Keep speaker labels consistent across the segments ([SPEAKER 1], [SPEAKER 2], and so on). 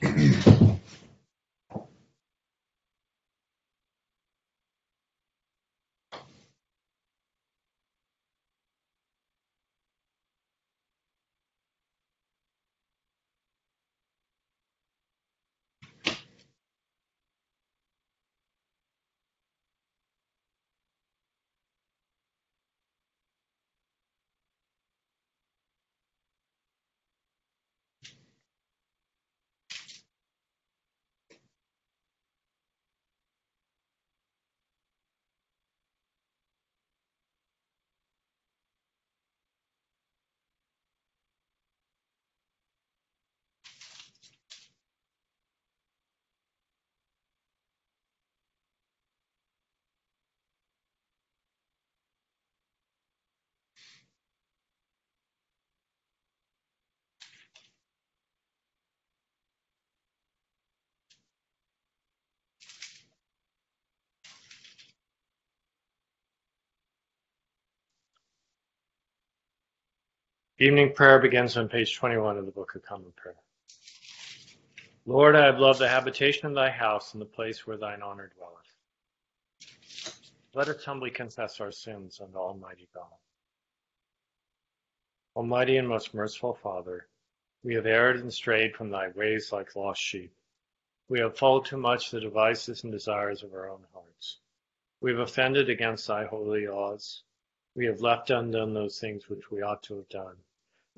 [SPEAKER 1] Gracias. Evening prayer begins on page 21 of the Book of Common Prayer. Lord, I have loved the habitation of thy house and the place where thine honor dwelleth. Let us humbly confess our sins unto Almighty God. Almighty and most merciful Father, we have erred and strayed from thy ways like lost sheep. We have followed too much the devices and desires of our own hearts. We have offended against thy holy laws. We have left undone those things which we ought to have done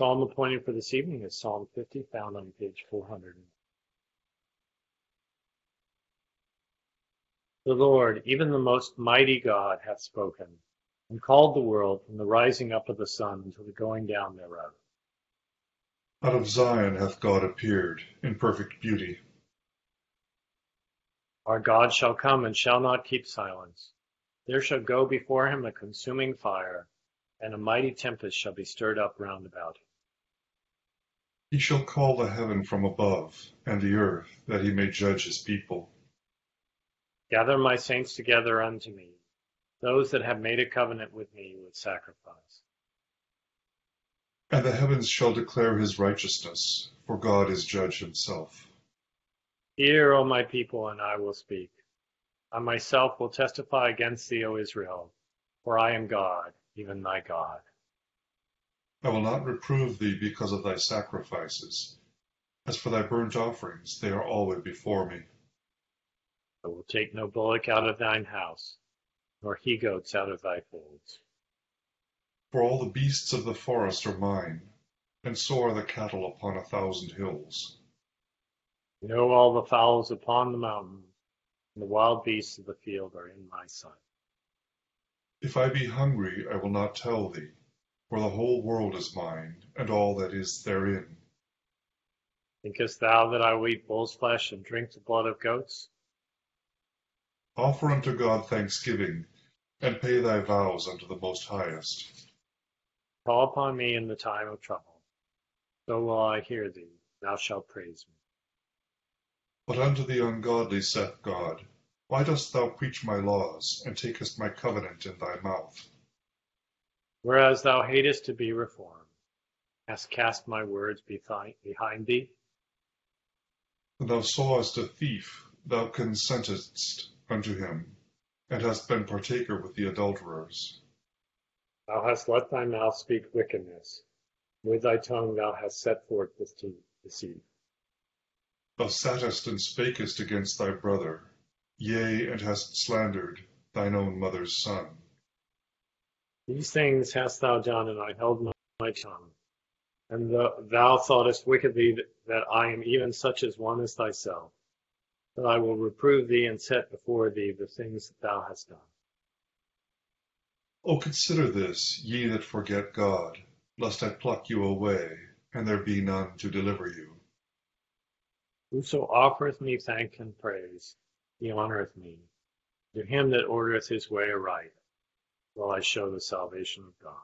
[SPEAKER 1] Psalm appointed for this evening is Psalm 50, found on page 400. The Lord, even the most mighty God, hath spoken, and called the world from the rising up of the sun until the going down thereof.
[SPEAKER 2] Out of Zion hath God appeared in perfect beauty.
[SPEAKER 1] Our God shall come and shall not keep silence. There shall go before him a consuming fire, and a mighty tempest shall be stirred up round about him.
[SPEAKER 2] He shall call the heaven from above, and the earth, that he may judge his people.
[SPEAKER 1] Gather my saints together unto me, those that have made a covenant with me with sacrifice.
[SPEAKER 2] And the heavens shall declare his righteousness, for God is judge himself.
[SPEAKER 1] Hear, O my people, and I will speak. I myself will testify against thee, O Israel, for I am God, even thy God.
[SPEAKER 2] I will not reprove thee because of thy sacrifices. As for thy burnt offerings, they are always before me.
[SPEAKER 1] I will take no bullock out of thine house, nor he goats out of thy folds.
[SPEAKER 2] For all the beasts of the forest are mine, and so are the cattle upon a thousand hills.
[SPEAKER 1] know all the fowls upon the mountain, and the wild beasts of the field are in my sight.
[SPEAKER 2] If I be hungry, I will not tell thee for the whole world is mine, and all that is therein.
[SPEAKER 1] Thinkest thou that I will eat bull's flesh and drink the blood of goats?
[SPEAKER 2] Offer unto God thanksgiving, and pay thy vows unto the Most Highest.
[SPEAKER 1] Call upon me in the time of trouble. So will I hear thee, thou shalt praise me.
[SPEAKER 2] But unto the ungodly saith God, Why dost thou preach my laws, and takest my covenant in thy mouth?
[SPEAKER 1] Whereas thou hatest to be reformed, hast cast my words behind thee?
[SPEAKER 2] When thou sawest a thief, thou consentedst unto him, and hast been partaker with the adulterers.
[SPEAKER 1] Thou hast let thy mouth speak wickedness, with thy tongue thou hast set forth this deceit.
[SPEAKER 2] Thou sattest and spakest against thy brother, yea, and hast slandered thine own mother's son.
[SPEAKER 1] These things hast thou done, and I held my, my tongue. And the, thou thoughtest wickedly that I am even such as one as thyself, that I will reprove thee and set before thee the things that thou hast done.
[SPEAKER 2] O consider this, ye that forget God, lest I pluck you away, and there be none to deliver you.
[SPEAKER 1] Whoso offereth me thank and praise, he honoureth me. To him that ordereth his way aright, will I show the salvation of God.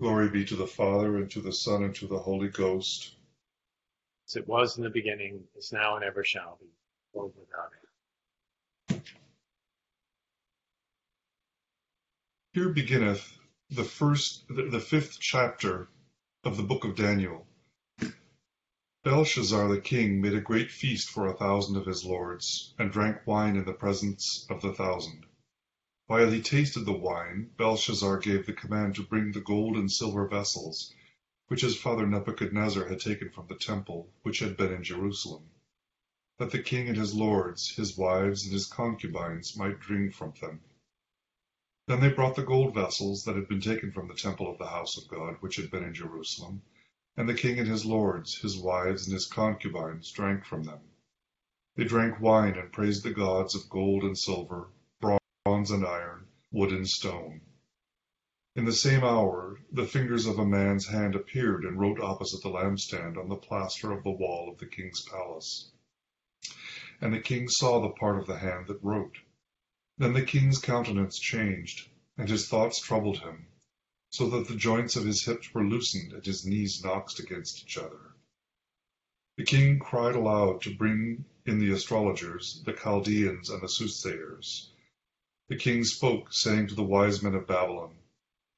[SPEAKER 2] Glory be to the Father, and to the Son, and to the Holy Ghost.
[SPEAKER 1] As it was in the beginning, is now, and ever shall be, world without end.
[SPEAKER 2] Here beginneth the first, the fifth chapter of the book of Daniel. Belshazzar the king made a great feast for a thousand of his lords, and drank wine in the presence of the thousand. While he tasted the wine, Belshazzar gave the command to bring the gold and silver vessels, which his father Nebuchadnezzar had taken from the temple, which had been in Jerusalem, that the king and his lords, his wives, and his concubines might drink from them. Then they brought the gold vessels that had been taken from the temple of the house of God, which had been in Jerusalem, and the king and his lords, his wives, and his concubines drank from them. They drank wine and praised the gods of gold and silver, bronze and iron, wood and stone. In the same hour the fingers of a man's hand appeared and wrote opposite the lampstand on the plaster of the wall of the king's palace. And the king saw the part of the hand that wrote. Then the king's countenance changed, and his thoughts troubled him, so that the joints of his hips were loosened and his knees knocked against each other. The king cried aloud to bring in the astrologers, the Chaldeans, and the soothsayers. The king spoke, saying to the wise men of Babylon,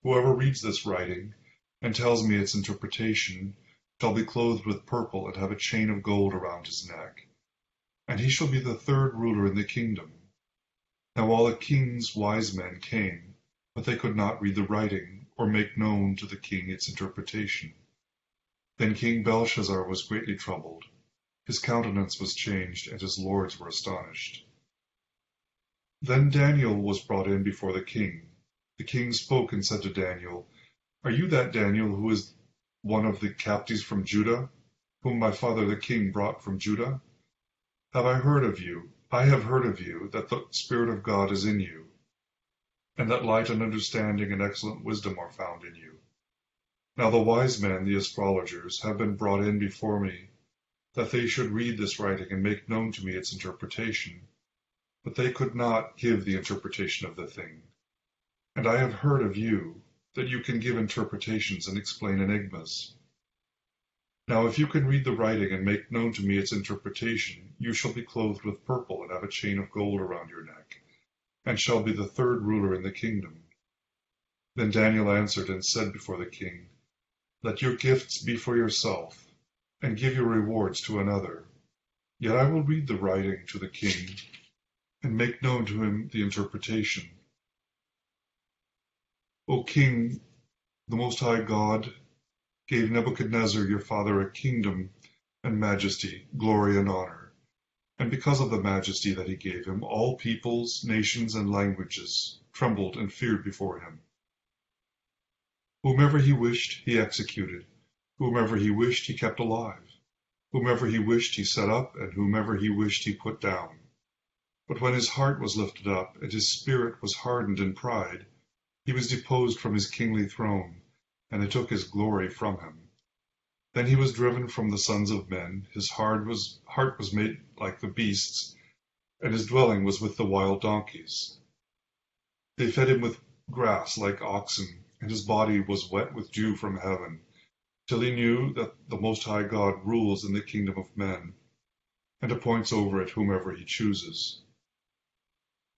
[SPEAKER 2] Whoever reads this writing, and tells me its interpretation, shall be clothed with purple and have a chain of gold around his neck. And he shall be the third ruler in the kingdom. Now all the king's wise men came, but they could not read the writing, or make known to the king its interpretation. Then King Belshazzar was greatly troubled. His countenance was changed, and his lords were astonished. Then Daniel was brought in before the king. The king spoke and said to Daniel, Are you that Daniel who is one of the captives from Judah, whom my father the king brought from Judah? Have I heard of you, I have heard of you, that the Spirit of God is in you, and that light and understanding and excellent wisdom are found in you. Now the wise men, the astrologers, have been brought in before me, that they should read this writing and make known to me its interpretation but they could not give the interpretation of the thing. And I have heard of you, that you can give interpretations and explain enigmas. Now if you can read the writing and make known to me its interpretation, you shall be clothed with purple and have a chain of gold around your neck, and shall be the third ruler in the kingdom. Then Daniel answered and said before the king, Let your gifts be for yourself, and give your rewards to another. Yet I will read the writing to the king and make known to him the interpretation. O king, the Most High God gave Nebuchadnezzar your father a kingdom and majesty, glory and honor. And because of the majesty that he gave him, all peoples, nations, and languages trembled and feared before him. Whomever he wished, he executed. Whomever he wished, he kept alive. Whomever he wished, he set up, and whomever he wished, he put down. But when his heart was lifted up, and his spirit was hardened in pride, he was deposed from his kingly throne, and they took his glory from him. Then he was driven from the sons of men, his heart was, heart was made like the beasts, and his dwelling was with the wild donkeys. They fed him with grass like oxen, and his body was wet with dew from heaven, till he knew that the Most High God rules in the kingdom of men and appoints over it whomever he chooses.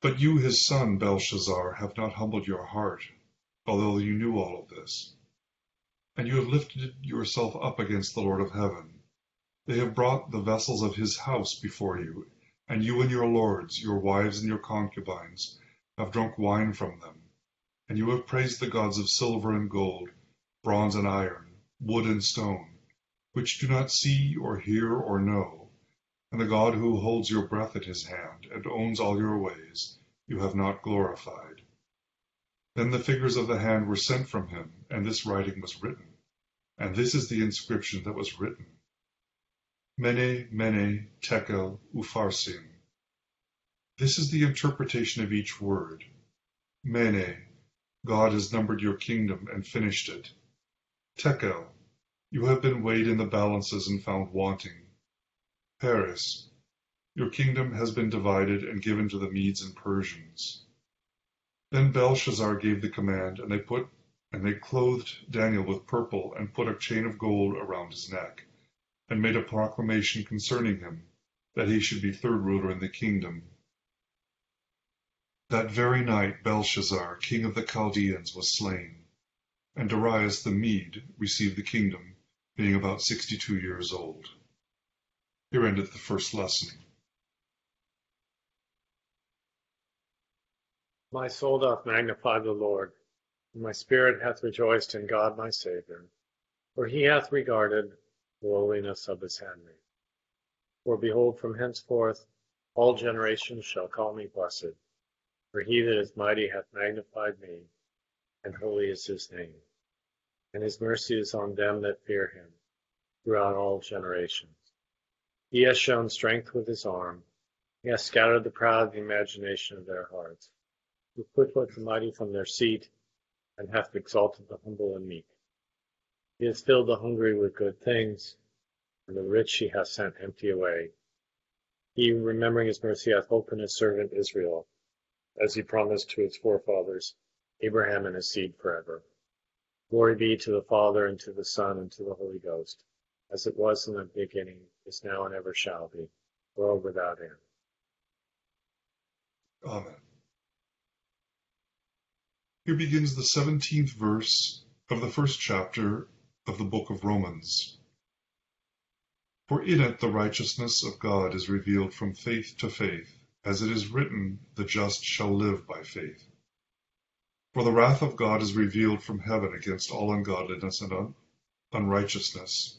[SPEAKER 2] But you, his son, Belshazzar, have not humbled your heart, although you knew all of this. And you have lifted yourself up against the Lord of heaven. They have brought the vessels of his house before you, and you and your lords, your wives and your concubines, have drunk wine from them. And you have praised the gods of silver and gold, bronze and iron, wood and stone, which do not see or hear or know, and the God who holds your breath at his hand and owns all your ways, you have not glorified. Then the figures of the hand were sent from him, and this writing was written. And this is the inscription that was written. Mene, Mene, Tekel, Upharsin. This is the interpretation of each word. Mene, God has numbered your kingdom and finished it. Tekel, you have been weighed in the balances and found wanting. Peres, your kingdom has been divided and given to the Medes and Persians. Then Belshazzar gave the command, and they put and they clothed Daniel with purple and put a chain of gold around his neck, and made a proclamation concerning him, that he should be third ruler in the kingdom. That very night Belshazzar, king of the Chaldeans, was slain, and Darius the Mede received the kingdom, being about sixty-two years old. Here endeth the first lesson.
[SPEAKER 1] My soul doth magnify the Lord, and my spirit hath rejoiced in God my Saviour, for he hath regarded the lowliness of his handmaid. For behold, from henceforth all generations shall call me blessed, for he that is mighty hath magnified me, and holy is his name. And his mercy is on them that fear him throughout all generations. He has shown strength with his arm. He has scattered the proud the imagination of their hearts. He put forth the mighty from their seat, and hath exalted the humble and meek. He has filled the hungry with good things, and the rich he hath sent empty away. He, remembering his mercy, hath opened his servant Israel, as he promised to his forefathers, Abraham and his seed forever. Glory be to the Father, and to the Son, and to the Holy Ghost, as it was in the beginning, is now, and ever shall be, world without end.
[SPEAKER 2] Amen. Here begins the seventeenth verse of the first chapter of the book of Romans. For in it the righteousness of God is revealed from faith to faith, as it is written, the just shall live by faith. For the wrath of God is revealed from heaven against all ungodliness and un- unrighteousness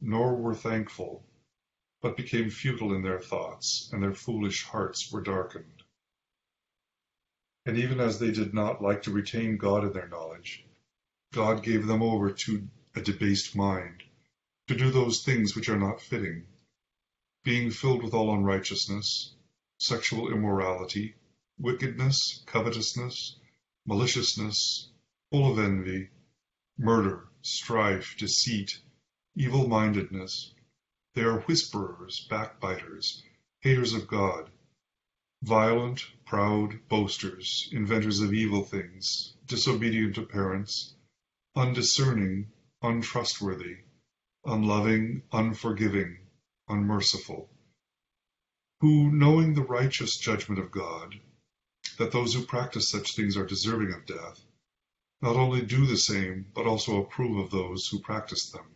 [SPEAKER 2] nor were thankful, but became futile in their thoughts, and their foolish hearts were darkened. And even as they did not like to retain God in their knowledge, God gave them over to a debased mind, to do those things which are not fitting, being filled with all unrighteousness, sexual immorality, wickedness, covetousness, maliciousness, full of envy, murder, strife, deceit, evil mindedness. They are whisperers, backbiters, haters of God, violent, proud, boasters, inventors of evil things, disobedient to parents undiscerning, untrustworthy, unloving, unforgiving, unmerciful, who, knowing the righteous judgment of God, that those who practice such things are deserving of death, not only do the same, but also approve of those who practice them.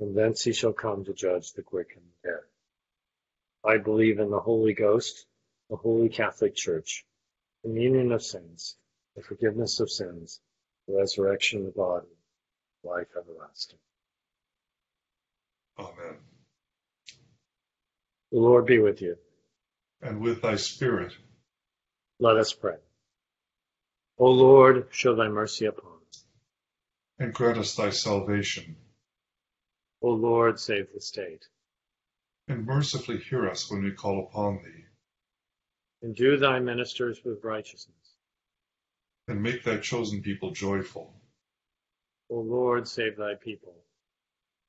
[SPEAKER 1] From thence he shall come to judge the quick and the dead. I believe in the Holy Ghost, the Holy Catholic Church, communion of saints, the forgiveness of sins, the resurrection of the body, life everlasting.
[SPEAKER 2] Amen.
[SPEAKER 1] The Lord be with you.
[SPEAKER 2] And with thy spirit.
[SPEAKER 1] Let us pray. O Lord, show thy mercy upon us.
[SPEAKER 2] And grant us thy salvation.
[SPEAKER 1] O Lord, save the state.
[SPEAKER 2] And mercifully hear us when we call upon thee.
[SPEAKER 1] Endue thy ministers with righteousness.
[SPEAKER 2] And make thy chosen people joyful.
[SPEAKER 1] O Lord, save thy people.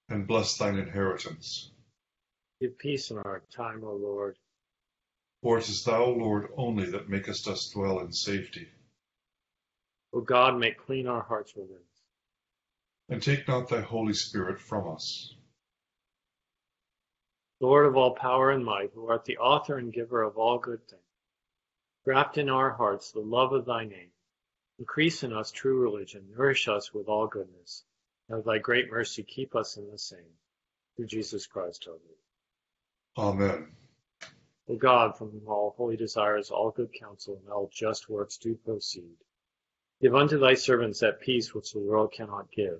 [SPEAKER 2] And bless thine inheritance.
[SPEAKER 1] Give peace in our time, O Lord.
[SPEAKER 2] For it is thou, Lord, only that makest us dwell in safety.
[SPEAKER 1] O God, make clean our hearts within.
[SPEAKER 2] And take not thy Holy Spirit from us.
[SPEAKER 1] Lord of all power and might, who art the author and giver of all good things, graft in our hearts the love of thy name. Increase in us true religion, nourish us with all goodness, and of thy great mercy keep us in the same. Through Jesus Christ our Lord.
[SPEAKER 2] Amen.
[SPEAKER 1] O God, from whom all holy desires, all good counsel, and all just works do proceed, give unto thy servants that peace which the world cannot give,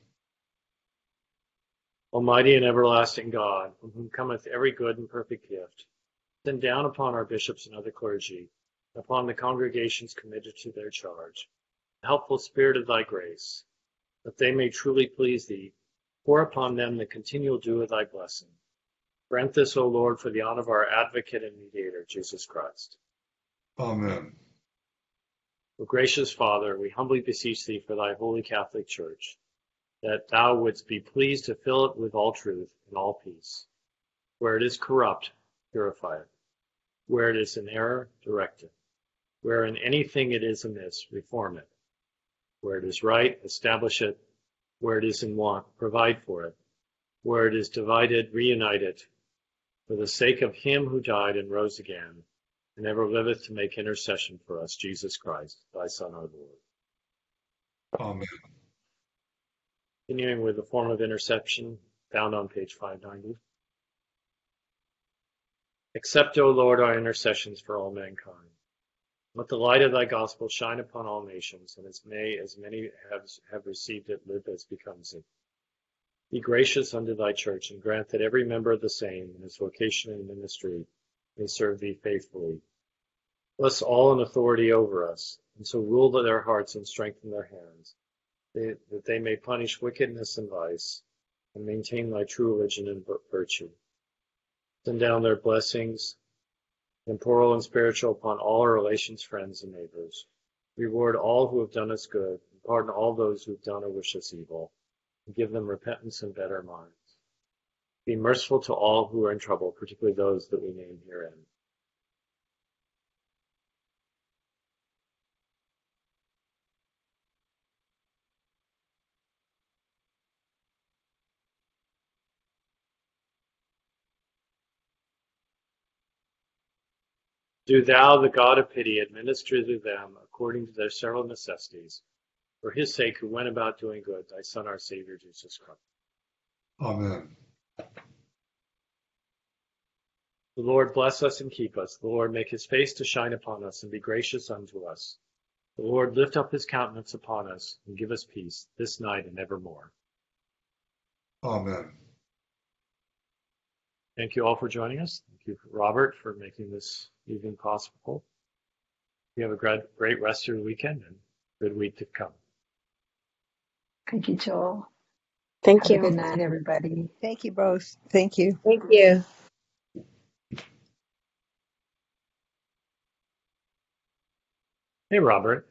[SPEAKER 1] Almighty and everlasting God, from whom cometh every good and perfect gift, send down upon our bishops and other clergy, and upon the congregations committed to their charge, the helpful spirit of thy grace, that they may truly please thee. Pour upon them the continual dew of thy blessing. Grant this, O Lord, for the honor of our advocate and mediator, Jesus Christ.
[SPEAKER 2] Amen.
[SPEAKER 1] O gracious Father, we humbly beseech thee for thy holy Catholic Church, that thou wouldst be pleased to fill it with all truth and all peace. Where it is corrupt, purify it. Where it is in error, direct it. Where in anything it is amiss, reform it. Where it is right, establish it. Where it is in want, provide for it. Where it is divided, reunite it. For the sake of him who died and rose again, and ever liveth to make intercession for us, Jesus Christ, thy Son, our Lord.
[SPEAKER 2] Amen.
[SPEAKER 1] Continuing with the form of interception found on page 590. Accept, O Lord, our intercessions for all mankind. Let the light of thy gospel shine upon all nations, and as may as many have, have received it live as becomes it. Be gracious unto thy church, and grant that every member of the same, in his vocation and ministry, may serve thee faithfully. Bless all in authority over us, and so rule their hearts and strengthen their hands, that they may punish wickedness and vice, and maintain thy true religion and virtue. Send down their blessings, temporal and spiritual, upon all our relations, friends, and neighbors. Reward all who have done us good, and pardon all those who have done or wish us evil, and give them repentance and better minds. Be merciful to all who are in trouble, particularly those that we name herein. Do thou, the God of pity, administer to them according to their several necessities, for his sake who went about doing good, thy Son, our Savior, Jesus Christ.
[SPEAKER 2] Amen.
[SPEAKER 1] The Lord bless us and keep us. The Lord make his face to shine upon us and be gracious unto us. The Lord lift up his countenance upon us and give us peace this night and evermore.
[SPEAKER 2] Amen.
[SPEAKER 1] Thank you all for joining us. Thank you, Robert, for making this evening possible. You have a great, great rest of your weekend and good week to come.
[SPEAKER 3] Thank you, Joel.
[SPEAKER 4] Thank
[SPEAKER 3] Have
[SPEAKER 4] you.
[SPEAKER 3] good night, everybody.
[SPEAKER 5] Thank you both. Thank you.
[SPEAKER 4] Thank you.
[SPEAKER 1] Hey, Robert.